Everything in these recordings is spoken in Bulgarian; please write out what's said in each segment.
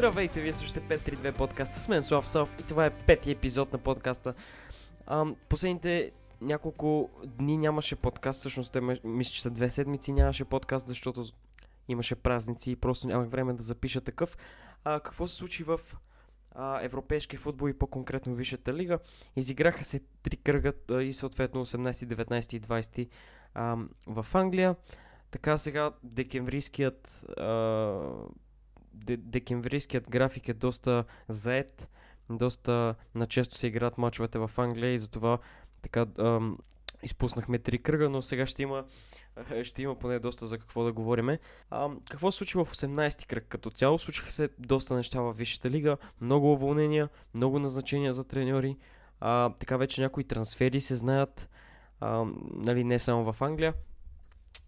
Здравейте, вие слушате 532 подкаста с мен Слав Сов и това е петия епизод на подкаста. Ам, последните няколко дни нямаше подкаст, всъщност те мисля, че са две седмици нямаше подкаст, защото имаше празници и просто нямах време да запиша такъв. А, какво се случи в а, европейски футбол и по-конкретно Висшата лига? Изиграха се три кръга и съответно 18, 19 и 20 а, в Англия. Така сега декемврийският а, декемврийският график е доста заед, доста начесто се играят мачовете в Англия и затова така ам, изпуснахме три кръга, но сега ще има, ще има поне доста за какво да говориме. Ам, какво се случи в 18-ти кръг като цяло? Случиха се доста неща в Висшата лига, много уволнения, много назначения за треньори, а, така вече някои трансфери се знаят, а, нали, не само в Англия,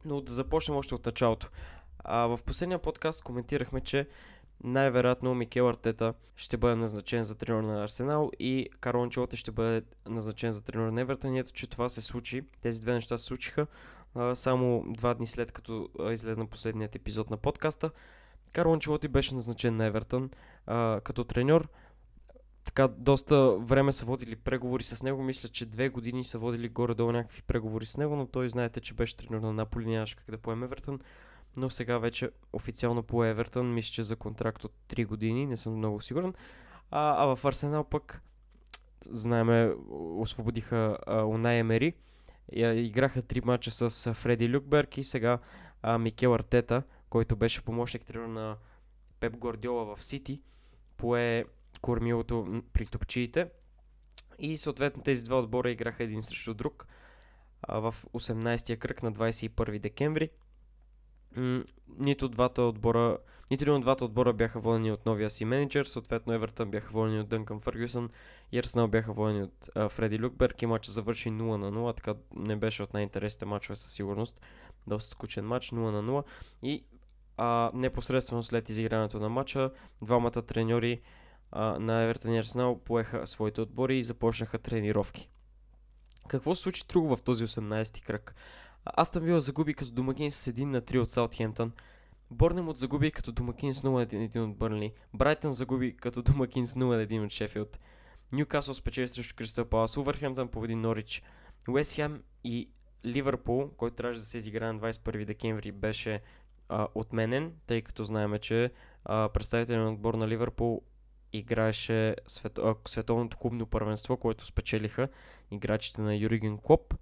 но да започнем още от началото. А, в последния подкаст коментирахме, че най-вероятно Микел Артета ще бъде назначен за тренер на Арсенал и Карл Анчелоти ще бъде назначен за тренер на Евертън. Ето, че това се случи. Тези две неща се случиха а, само два дни след като а, излезна последният епизод на подкаста. Карл Анчелоти беше назначен на Евертън а, като треньор. Така, доста време са водили преговори с него. Мисля, че две години са водили горе-долу някакви преговори с него, но той знаете, че беше треньор на Наполи, нямаше как да поеме Евертън но сега вече официално по Евертън, мисля, че за контракт от 3 години, не съм много сигурен. А, а в Арсенал пък, знаеме, освободиха Унай Емери, играха 3 мача с Фреди Люкберг и сега а, Микел Артета, който беше помощник тренер на Пеп Гордиола в Сити, пое кормилото при топчиите. И съответно тези два отбора играха един срещу друг а, в 18-я кръг на 21 декември нито двата отбора, нито един от двата отбора бяха водени от новия си менеджер, съответно Евертън бяха водени от Дънкан Фъргюсън и Арсенал бяха водени от а, Фреди Люкберг и матча завърши 0 на 0, така не беше от най-интересните матчове със сигурност. Доста скучен матч, 0 на 0 и а, непосредствено след изигрането на матча, двамата треньори а, на Евертън и Арсенал поеха своите отбори и започнаха тренировки. Какво се случи друго в този 18-ти кръг? Астън Вила загуби като домакин с 1 на 3 от Саутхемптън. Борнемот загуби като домакин с 0 на 1 от Бърнли. Брайтън загуби като домакин с 0 на 1 от Шефилд. Ньюкасъл спечели срещу Кристал Палас. Увърхемптън победи Норич. Уест Хем и Ливърпул, който трябваше да се изиграе на 21 декември, беше а, отменен, тъй като знаем, че а, представителен отбор на Ливърпул играеше свет, а, световното клубно първенство, което спечелиха играчите на Юриген Клоп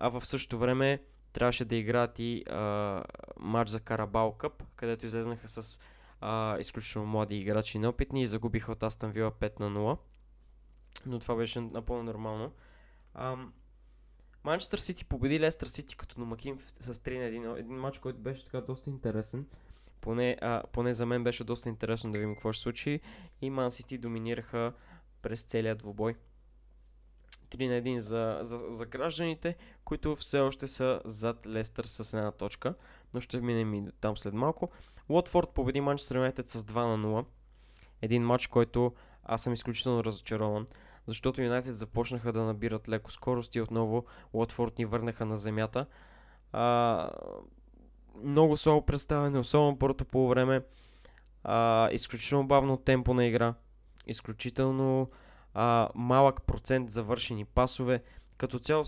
а в същото време трябваше да играят и а, матч за Карабал Къп, където излезнаха с а, изключително млади играчи и неопитни и загубиха от Астан Вила 5 на 0. Но това беше напълно нормално. Манчестър Сити победи Лестър Сити като домакин с 3 на 1. Един матч, който беше така доста интересен. Поне, а, поне за мен беше доста интересно да видим какво ще случи. И Ман Сити доминираха през целия двубой. 3 на 1 за, за, за гражданите, които все още са зад Лестър с една точка, но ще минем и там след малко. Уотфорд победи Манчестър Юнайтед с 2 на 0. Един матч, който аз съм изключително разочарован, защото Юнайтед започнаха да набират леко скорост и отново Уотфорд ни върнаха на земята. А, много слабо представяне, особено първото по време. А, изключително бавно темпо на игра. Изключително а, малък процент завършени пасове. Като цяло,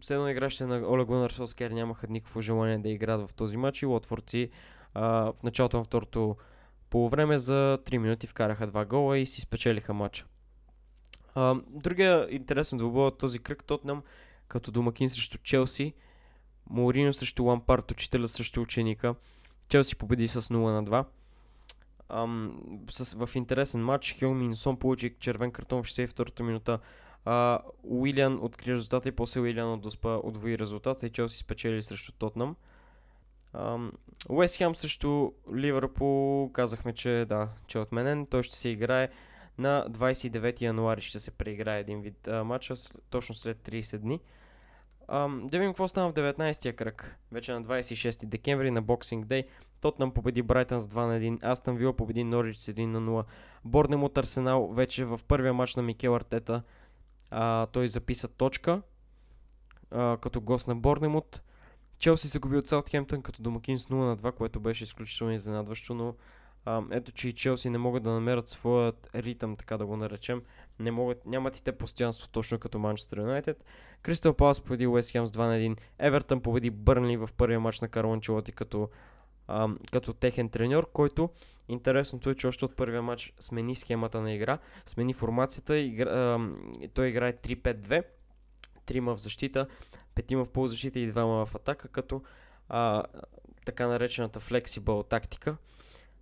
все едно игращите на Оле Гунар Солскер нямаха никакво желание да играят в този матч и лотворци а, в началото на второто полувреме за 3 минути вкараха два гола и си спечелиха матча. А, другия интересен двубой от този кръг Тотнам като домакин срещу Челси, Морино срещу Лампард, учителя срещу ученика. Челси победи с 0 на 2. Ам, с, в интересен матч Хил Минсон получи червен картон в 62-та минута. А, Уилиан откри резултата и после Уилиан от Доспа отвои резултата и Челси спечели срещу Тотнам. Уест Хем срещу Ливърпул казахме, че да, че е отменен. Той ще се играе на 29 януари ще се преиграе един вид а, матча, точно след 30 дни. Um, да видим какво стана в 19-я кръг. Вече на 26 декември на Boxing Day. Тотнам победи Брайтън с 2 на 1. Астън Вила победи Норич с 1 на 0. Борнем от Арсенал вече в първия матч на Микел Артета. А, той записа точка а, като гост на Борнемут. Челси се губи от Саутхемптън като домакин с 0 на 2, което беше изключително изненадващо, но А, ето, че и Челси не могат да намерят своят ритъм, така да го наречем. Не могат, нямат и те постоянство точно като Манчестър Юнайтед. Кристал Палас победи Уест Хем с 2 на 1. Евертън победи Бърнли в първия матч на Карлон Челоти като, а, като техен треньор, който интересното е, че още от първия матч смени схемата на игра, смени формацията, игра, той играе 3-5-2, трима в защита, петима в полузащита и двама в атака, като а, така наречената flexible тактика.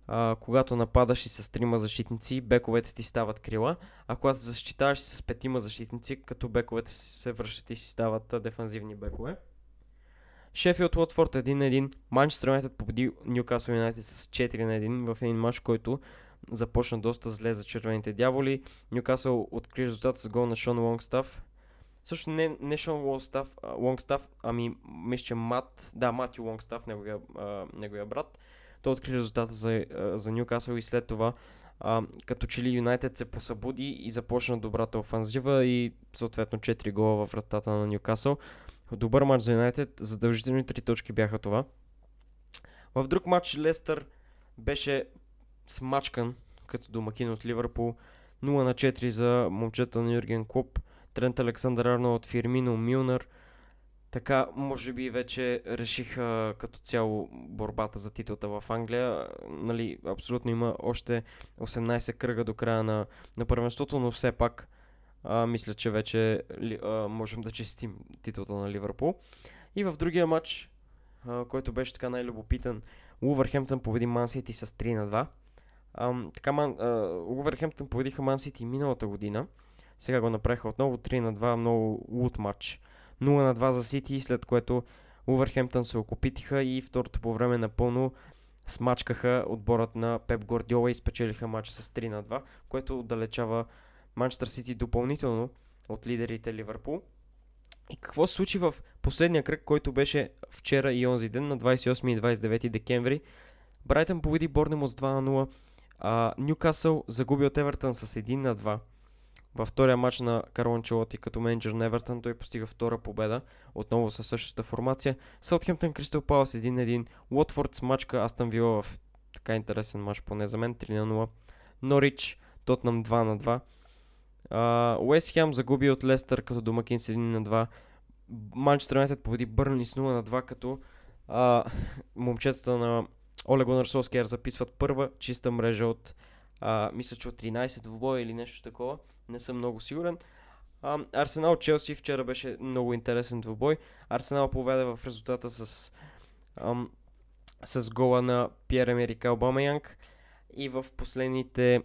А, когато нападаш и с трима защитници, бековете ти стават крила, а когато защитаваш с петима защитници, като бековете се връщат и си стават а, дефанзивни бекове. Шефилд Уотфорд 1 на 1, Манчестър Юнайтед победи Ньюкасл Юнайтед с 4 на 1 в един матч, който започна доста зле за червените дяволи. Ньюкасъл откри резултата с гол на Шон Лонгстаф, също не, не Шон Лонгстаф, Лонгстаф, ами мисля, че Мат, да, Мати Лонгстаф, неговия, а, неговия брат. Той откри резултата за, за Ньюкасъл и след това а, като че ли Юнайтед се посъбуди и започна добрата офанзива и съответно 4 гола в вратата на Ньюкасъл. Добър матч за Юнайтед, задължителни 3 точки бяха това. В друг матч Лестър беше смачкан като домакин от Ливърпул. 0 на 4 за момчета на Юрген Клуб. Трент Александър Арнолд, Фирмино, Милнер. Така, може би вече решиха като цяло борбата за титлата в Англия. Нали, абсолютно има още 18 кръга до края на, на първенството, но все пак а, мисля, че вече а, можем да честим титлата на Ливърпул. И в другия матч, а, който беше така най-любопитен, Увърхемптън победи Ман Сити с 3 на 2. А, така, Ман, Увърхемптън победиха Ман Сити миналата година. Сега го направиха отново 3 на 2, много лут матч. 0 на 2 за Сити, след което Увърхемптън се окупитиха и второто по време напълно смачкаха отборът на Пеп Гордиола и спечелиха матч с 3 на 2, което отдалечава Манчестър Сити допълнително от лидерите Ливърпул. И какво се случи в последния кръг, който беше вчера и онзи ден на 28 и 29 декември? Брайтън победи Борнемо с 2 на 0, а Ньюкасъл загуби от Евертън с 1 на 2. Във втория матч на Карлон Челоти като менеджер на Евертън той постига втора победа, отново със същата формация. Саутхемптън Кристал Палас 1-1, Уотфорд с мачка Астън Вила в така интересен матч поне за мен 3 0. Норич, Тотнам 2 на 2. Уест Хем загуби от Лестър като домакин с 1 на 2. Манчестър Юнайтед победи Бърнли с 0 на 2, като а, момчетата на Оле Гонар Солскер записват първа чиста мрежа от а, мисля, че от 13 в боя или нещо такова. Не съм много сигурен. Арсенал Челси вчера беше много интересен двубой. Арсенал поведе в резултата с, ам, с гола на Пьер Емерика Обамаянг и в последните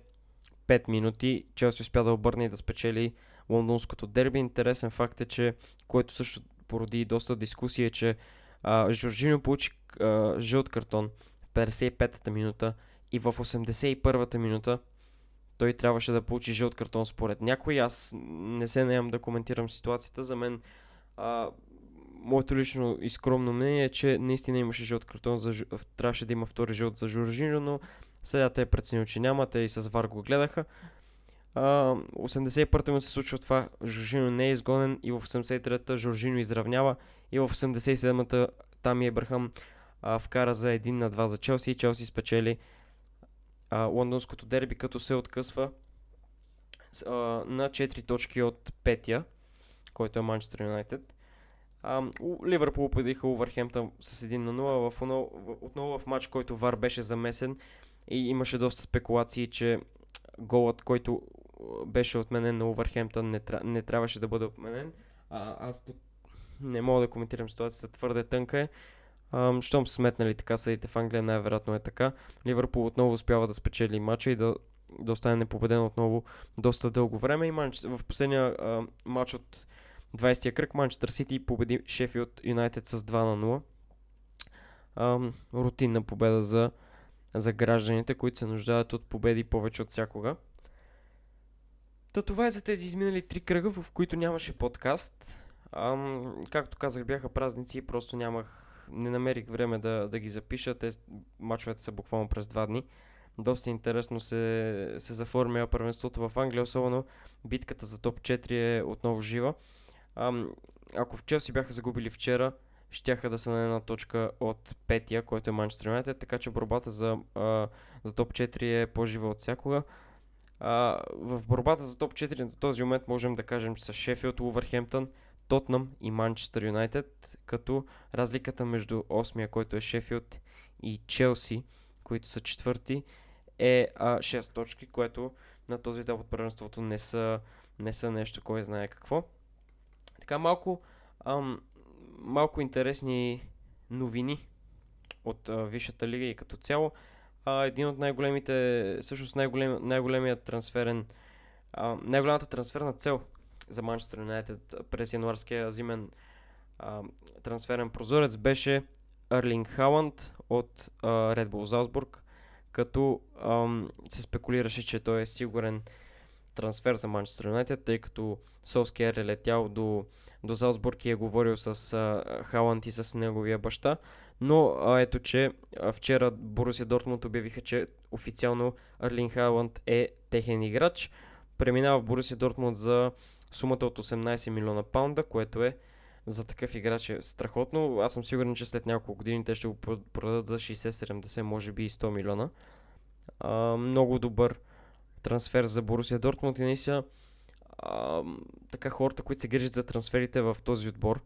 5 минути Челси успя да обърне и да спечели лондонското дерби. Интересен факт е, че което също породи доста дискусия, е, че а, Жоржино получи а, жълт картон в 55-та минута и в 81-та минута той трябваше да получи жълт картон според някой. Аз не се наемам да коментирам ситуацията. За мен а, моето лично и скромно мнение е, че наистина имаше жълт картон, за, трябваше да има втори жълт за Жоржино, но сега те е преценил, че няма, те и с Вар го гледаха. А, 81-та му се случва това, Жоржино не е изгонен и в 83-та Жоржино изравнява и в 87-та там Ебрахам а, вкара за 1 на 2 за Челси и Челси спечели а, лондонското дерби, като се откъсва а, на 4 точки от петия, който е Манчестър Юнайтед. Ливърпул победиха Увърхемптън с 1 на 0 в, отново, в матч, който Вар беше замесен и имаше доста спекулации, че голът, който беше отменен на Увърхемптън не, не трябваше да бъде отменен. А, аз тук не мога да коментирам ситуацията, твърде тънка е. Um, щом сметнали така съдите в Англия, най-вероятно е така. Ливърпул отново успява да спечели матча и да, да остане непобеден отново доста дълго време. И манч... в последния uh, матч от 20-я кръг Манчестър Сити победи Шефилд Юнайтед с 2 на 0. Um, рутинна победа за, за гражданите, които се нуждаят от победи повече от всякога. Та това е за тези изминали три кръга, в които нямаше подкаст. Um, както казах, бяха празници и просто нямах не намерих време да, да ги запиша. Те мачовете са буквално през два дни. Доста интересно се, се заформя първенството в Англия, особено битката за топ 4 е отново жива. Ам, ако в Челси бяха загубили вчера, щяха да са на една точка от петия, който е Манчестър Юнайтед, така че борбата за, а, за топ 4 е по-жива от всякога. А, в борбата за топ 4 на този момент можем да кажем, че са Шефилд, Увърхемптън, Тотнам и Манчестър Юнайтед, като разликата между 8-я, който е Шефилд и Челси, които са четвърти, е а, 6 точки, което на този етап от първенството не са, не са нещо, кой знае какво. Така малко, ам, малко интересни новини от а, Висшата лига и като цяло. А, един от най-големите, всъщност най-голем, най-големият трансферен, а, най-голямата трансферна цел за Манчестър Юнайтед през януарския зимен а, трансферен прозорец беше Арлинг Халанд от а, Red Bull Залсбург, като ам, се спекулираше, че той е сигурен трансфер за Манчестър Юнайтед, тъй като Солскияр е летял до, до Залсбург и е говорил с а, Халанд и с неговия баща. Но а, ето, че а, вчера Борусия Дортмунд обявиха, че официално Арлин Халанд е техен играч. Преминава в Борусия Дортмунд за сумата от 18 милиона паунда, което е за такъв играч е страхотно. Аз съм сигурен, че след няколко години те ще го продадат за 60-70, може би и 100 милиона. А, много добър трансфер за Борусия Дортмунд и наистина така хората, които се грижат за трансферите в този отбор,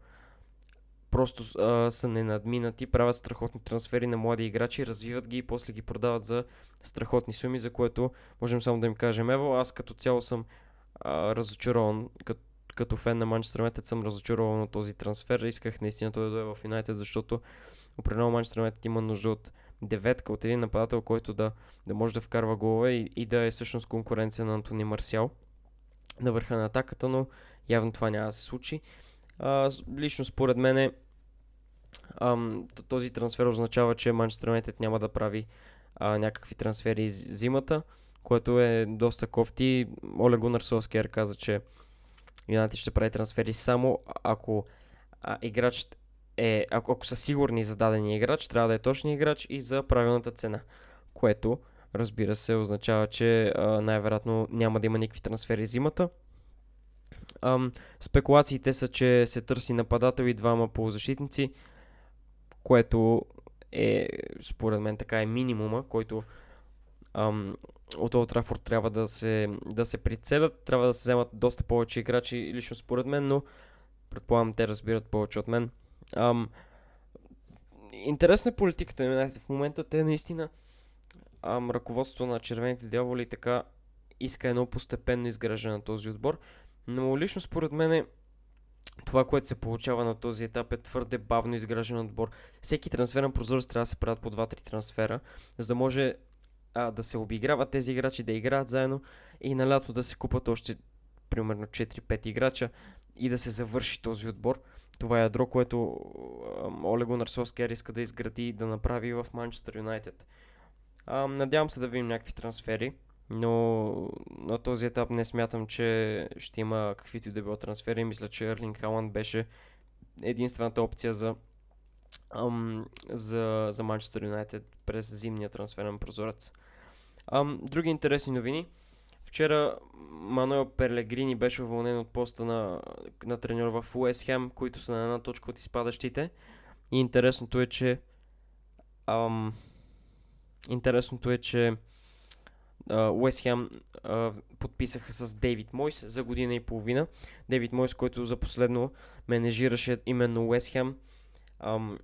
просто а, са ненадминати, правят страхотни трансфери на млади играчи, развиват ги и после ги продават за страхотни суми, за което можем само да им кажем, ево, аз като цяло съм а, разочарован, като, като фен на Манчестър Юнайтед съм разочарован от този трансфер. Исках наистина той да дойде в Юнайтед, защото определено Манчестър Юнайтед има нужда от деветка, от един нападател, който да, да може да вкарва голове и, и да е всъщност конкуренция на Антони Марсиал на върха на атаката, но явно това няма да се случи. А, лично според мен е, ам, този трансфер означава, че Манчестър Юнайтед няма да прави а, някакви трансфери зимата което е доста кофти. Оле Гунар Солскер каза, че Юнайтед ще прави трансфери само ако а, играч е, ако, ако са сигурни за дадения играч, трябва да е точният играч и за правилната цена, което разбира се означава, че а, най-вероятно няма да има никакви трансфери зимата. Ам, спекулациите са, че се търси нападател и двама полузащитници, което е според мен така е минимума, който ам, от Олд Трафорд трябва да се, да се прицелят, трябва да се вземат доста повече играчи, лично според мен, но предполагам те разбират повече от мен. Ам, интересна е политиката на в момента. Те наистина ам, ръководство на червените дяволи така иска едно постепенно изграждане на този отбор. Но лично според мен това, което се получава на този етап е твърде бавно изграждане отбор. Всеки трансферен прозорец трябва да се правят по 2-3 трансфера, за да може а, да се обиграват тези играчи, да играят заедно и на лято да се купат още примерно 4-5 играча и да се завърши този отбор. Това е ядро, което Оле Гунар Соскер иска да изгради и да направи в Манчестър Юнайтед. Надявам се да видим някакви трансфери, но на този етап не смятам, че ще има каквито и да било трансфери. Мисля, че Ерлинг Халанд беше единствената опция за ам, за, за Манчестър Юнайтед през зимния трансферен прозорец. Ам, други интересни новини. Вчера Мануел Перлегрини беше уволнен от поста на, на треньор в Уест Хем, които са на една точка от изпадащите. И интересното е, че ам, интересното е, че Уест Хем подписаха с Дейвид Мойс за година и половина. Дейвид Мойс, който за последно менежираше именно Уест Хем. Ам,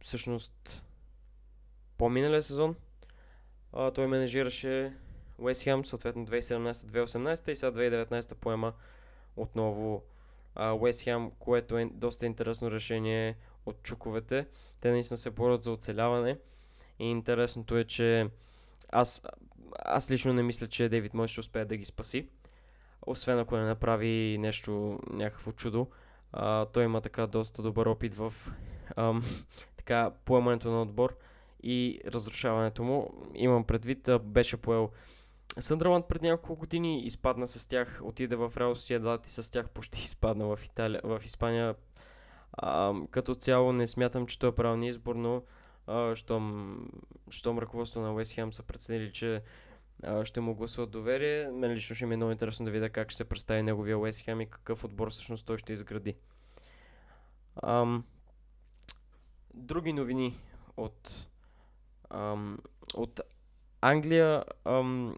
всъщност по-миналия сезон а, той менежираше Уест Хем, съответно 2017-2018 и сега 2019 поема отново Уест Хем, което е доста интересно решение от чуковете. Те наистина се борят за оцеляване и интересното е, че аз, аз лично не мисля, че Дейвид може ще успее да ги спаси. Освен ако не направи нещо, някакво чудо. А, той има така доста добър опит в ам, така, поемането на отбор и разрушаването му. Имам предвид, беше поел Съндърланд пред няколко години, изпадна с тях, отиде в Реал Сиедат и с тях почти изпадна в, Италия, в Испания. А, като цяло не смятам, че той е правилният избор, но щом, щом ръководство на Уест Хем са преценили, че ще му гласуват доверие, мен лично ще ми е много интересно да видя как ще се представи неговия Уест Хем и какъв отбор всъщност той ще изгради. Ам, други новини от, ам, от Англия. Ам,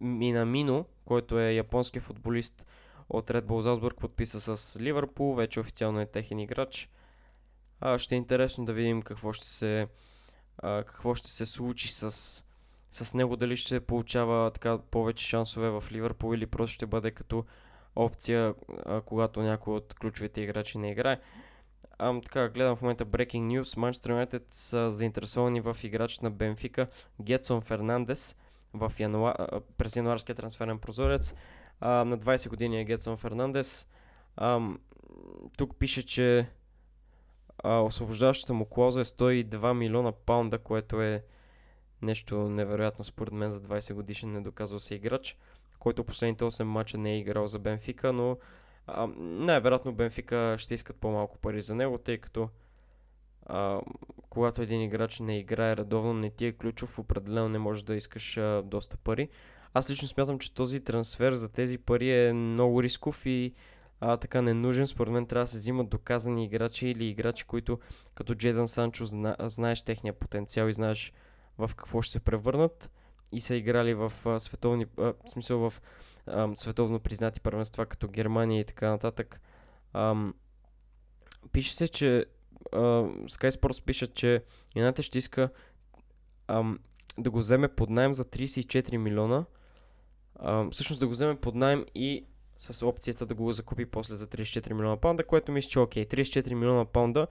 Минамино, който е японски футболист от Red Bull Salzburg, подписа с Ливърпул, вече официално е техен играч. А, ще е интересно да видим какво ще се, а, какво ще се случи с, с него, дали ще получава така повече шансове в Ливърпул или просто ще бъде като опция, а, когато някой от ключовите играчи не играе. Ам, така, гледам в момента Breaking News. Манчестър Юнайтед са заинтересовани в играч на Бенфика Гетсон Фернандес в януар, през януарския трансферен прозорец. А, на 20 години е Гетсон Фернандес. Ам, тук пише, че а, освобождаващата му клауза е 102 милиона паунда, което е нещо невероятно според мен за 20 годишен недоказал се играч, който последните 8 мача не е играл за Бенфика, но най-вероятно Бенфика ще искат по-малко пари за него, тъй като а, когато един играч не играе редовно, не ти е ключов, определено не можеш да искаш а, доста пари. Аз лично смятам, че този трансфер за тези пари е много рисков и а, така ненужен. Според мен трябва да се взимат доказани играчи или играчи, които като Джейдън Санчо зна, знаеш техния потенциал и знаеш в какво ще се превърнат и са играли в а, световни, а, в смисъл в а, световно признати първенства като Германия и така нататък. А, пише се, че а, Sky Sports пишат, че Юнайтед ще иска ам, да го вземе под найем за 34 милиона. А, всъщност да го вземе под найем и с опцията да го закупи после за 34 милиона паунда, което мисля, че е окей. 34 милиона паунда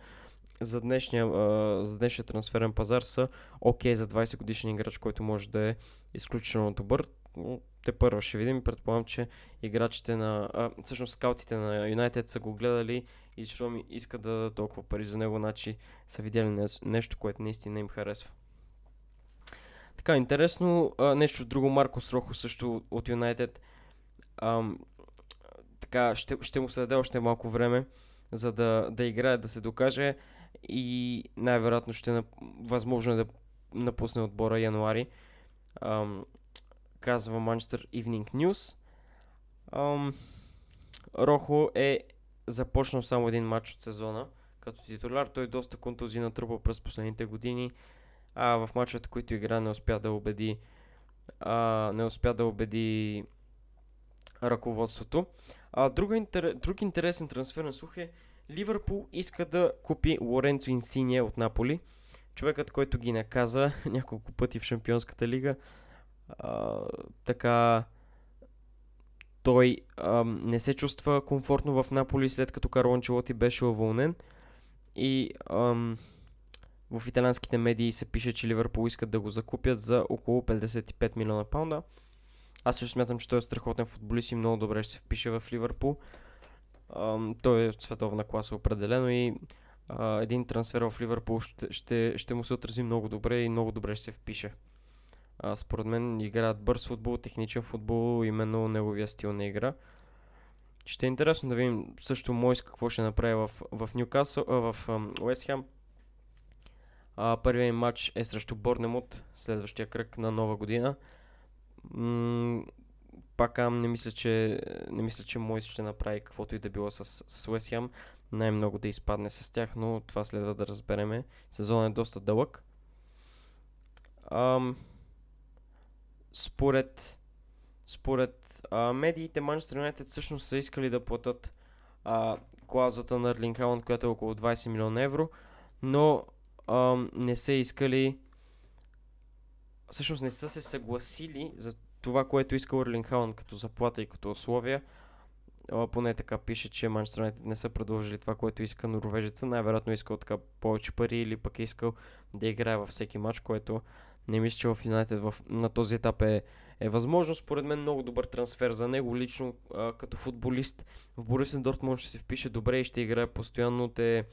за днешния, а, за днешния трансферен пазар са окей за 20 годишен играч, който може да е изключително добър. Те първо ще видим. Предполагам, че играчите на... А, всъщност скаутите на Юнайтед са го гледали и защо ми искат да дадат толкова пари за него, значи са видяли нещо, което наистина им харесва. Така, интересно, а, нещо друго, Марко Срохо също от Юнайтед. така, ще, ще му се даде още малко време, за да, да играе, да се докаже и най-вероятно ще възможно е да напусне отбора януари. Ам, казва Manchester Evening News. Ам, Рохо е започнал само един матч от сезона като титуляр. Той доста контузии натрупа през последните години. А в мачовете, които игра, не успя да убеди а, не успя да убеди ръководството. А, друг, интер... друг интересен трансфер на слух е Ливърпул иска да купи Лоренцо Инсиния от Наполи. Човекът, който ги наказа няколко пъти в Шампионската лига. А, така той а, не се чувства комфортно в Наполи след като Карло Анчелоти беше уволнен. И ам, в италянските медии се пише, че Ливърпул искат да го закупят за около 55 милиона паунда. Аз също смятам, че той е страхотен футболист и много добре ще се впише в Ливърпул. Той е световна класа определено и а, един трансфер в Ливърпул ще, ще, ще му се отрази много добре и много добре ще се впише. А, според мен играят бърз футбол, техничен футбол, именно неговия стил на игра. Ще е интересно да видим също Мойс какво ще направи в, в Ньюкасъл, в Уест Хем. първият матч е срещу Борнемут, следващия кръг на нова година. М- пак не мисля, че, не мисля, че Мойс ще направи каквото и да било с, с Уест. Най-много да изпадне с тях, но това следва да разбереме. Сезонът е доста дълъг. Ам, според според а, медиите, Манчестър Юнайтед всъщност са искали да платят а, клаузата на Ерлин Халанд, която е около 20 милиона евро, но а, не са искали всъщност не са се съгласили за това, което иска Ерлин Халанд като заплата и като условия. Поне така пише, че Манчестър Юнайтед не са продължили това, което иска норвежеца. Най-вероятно е искал така повече пари или пък е искал да играе във всеки матч, което не мисля, че в Юнайтед на този етап е е възможно. Според мен много добър трансфер за него лично а, като футболист. В Борисен Дортмунд ще се впише добре и ще играе постоянно. Те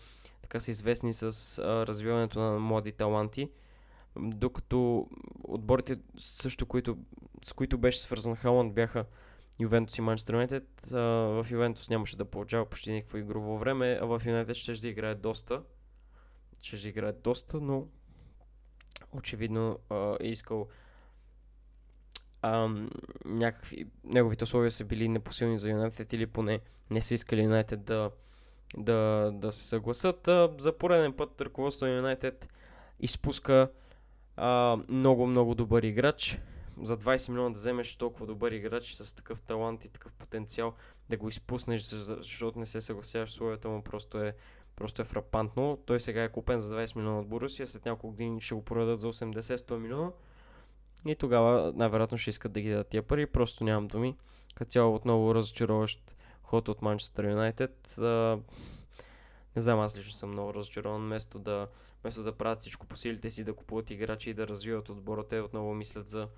така са известни с а, развиването на млади таланти. Докато отборите също, които, с които беше свързан Халанд бяха Ювентус и Манчестър Юнайтед. В Ювентус нямаше да получава почти никакво игрово време, а в Юнайтед ще да играе доста. Ще да играе доста, но очевидно а, е искал ам, някакви, неговите условия са били непосилни за Юнайтед или поне не са искали Юнайтед да, да, да се съгласат. А, за пореден път ръководство на Юнайтед изпуска много, много добър играч. За 20 милиона да вземеш толкова добър играч с такъв талант и такъв потенциал, да го изпуснеш, защото не се съгласяваш с условията му, просто е, просто е фрапантно. Той сега е купен за 20 милиона от Борусия, след няколко години ще го продадат за 80-100 милиона. И тогава най-вероятно ще искат да ги дадат тия пари, просто нямам думи. Като цяло отново разочароващ ход от Манчестър Юнайтед. Не знам, аз лично съм много разочарован. Вместо да, вместо да правят всичко по силите си, да купуват играчи и да развиват отбора, те отново мислят за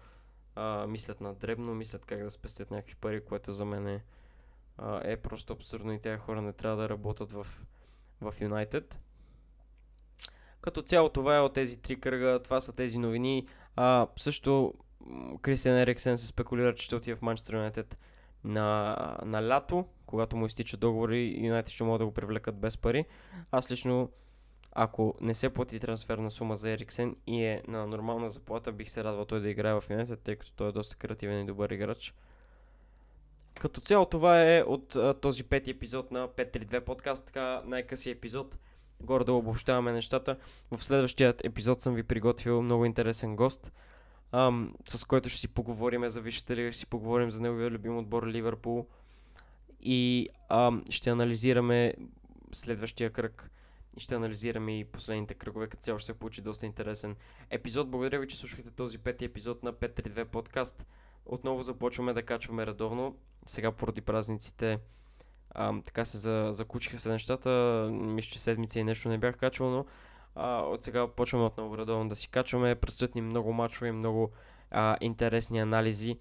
а, мислят на дребно, мислят как да спестят някакви пари, което за мен е, а, е просто абсурдно и тези хора не трябва да работят в, в. Като цяло това е от тези три кръга, това са тези новини. А, също Кристиан Ериксен се спекулира, че ще отиде в Манчестър Юнайтед на, на лято, когато му изтича договори, Юнайтед ще могат да го привлекат без пари. Аз лично, ако не се плати трансферна сума за Ериксен и е на нормална заплата, бих се радвал той да играе в Юнайтед, тъй като той е доста креативен и добър играч. Като цяло това е от а, този пети епизод на 532 подкаст, така най-къси епизод. Горе да обобщаваме нещата. В следващия епизод съм ви приготвил много интересен гост ам, с който ще си поговорим за Висшата лига, ще си поговорим за неговия любим отбор Ливърпул и ам, ще анализираме следващия кръг и ще анализираме и последните кръгове, като цяло ще се получи доста интересен епизод. Благодаря ви, че слушахте този пети епизод на 532 подкаст. Отново започваме да качваме редовно. Сега поради празниците ам, така се за, закучиха се нещата. Мисля, че седмица и нещо не бях качвал, но а, от сега почваме отново редовно да си качваме. Предстоят ни много мачове много а, интересни анализи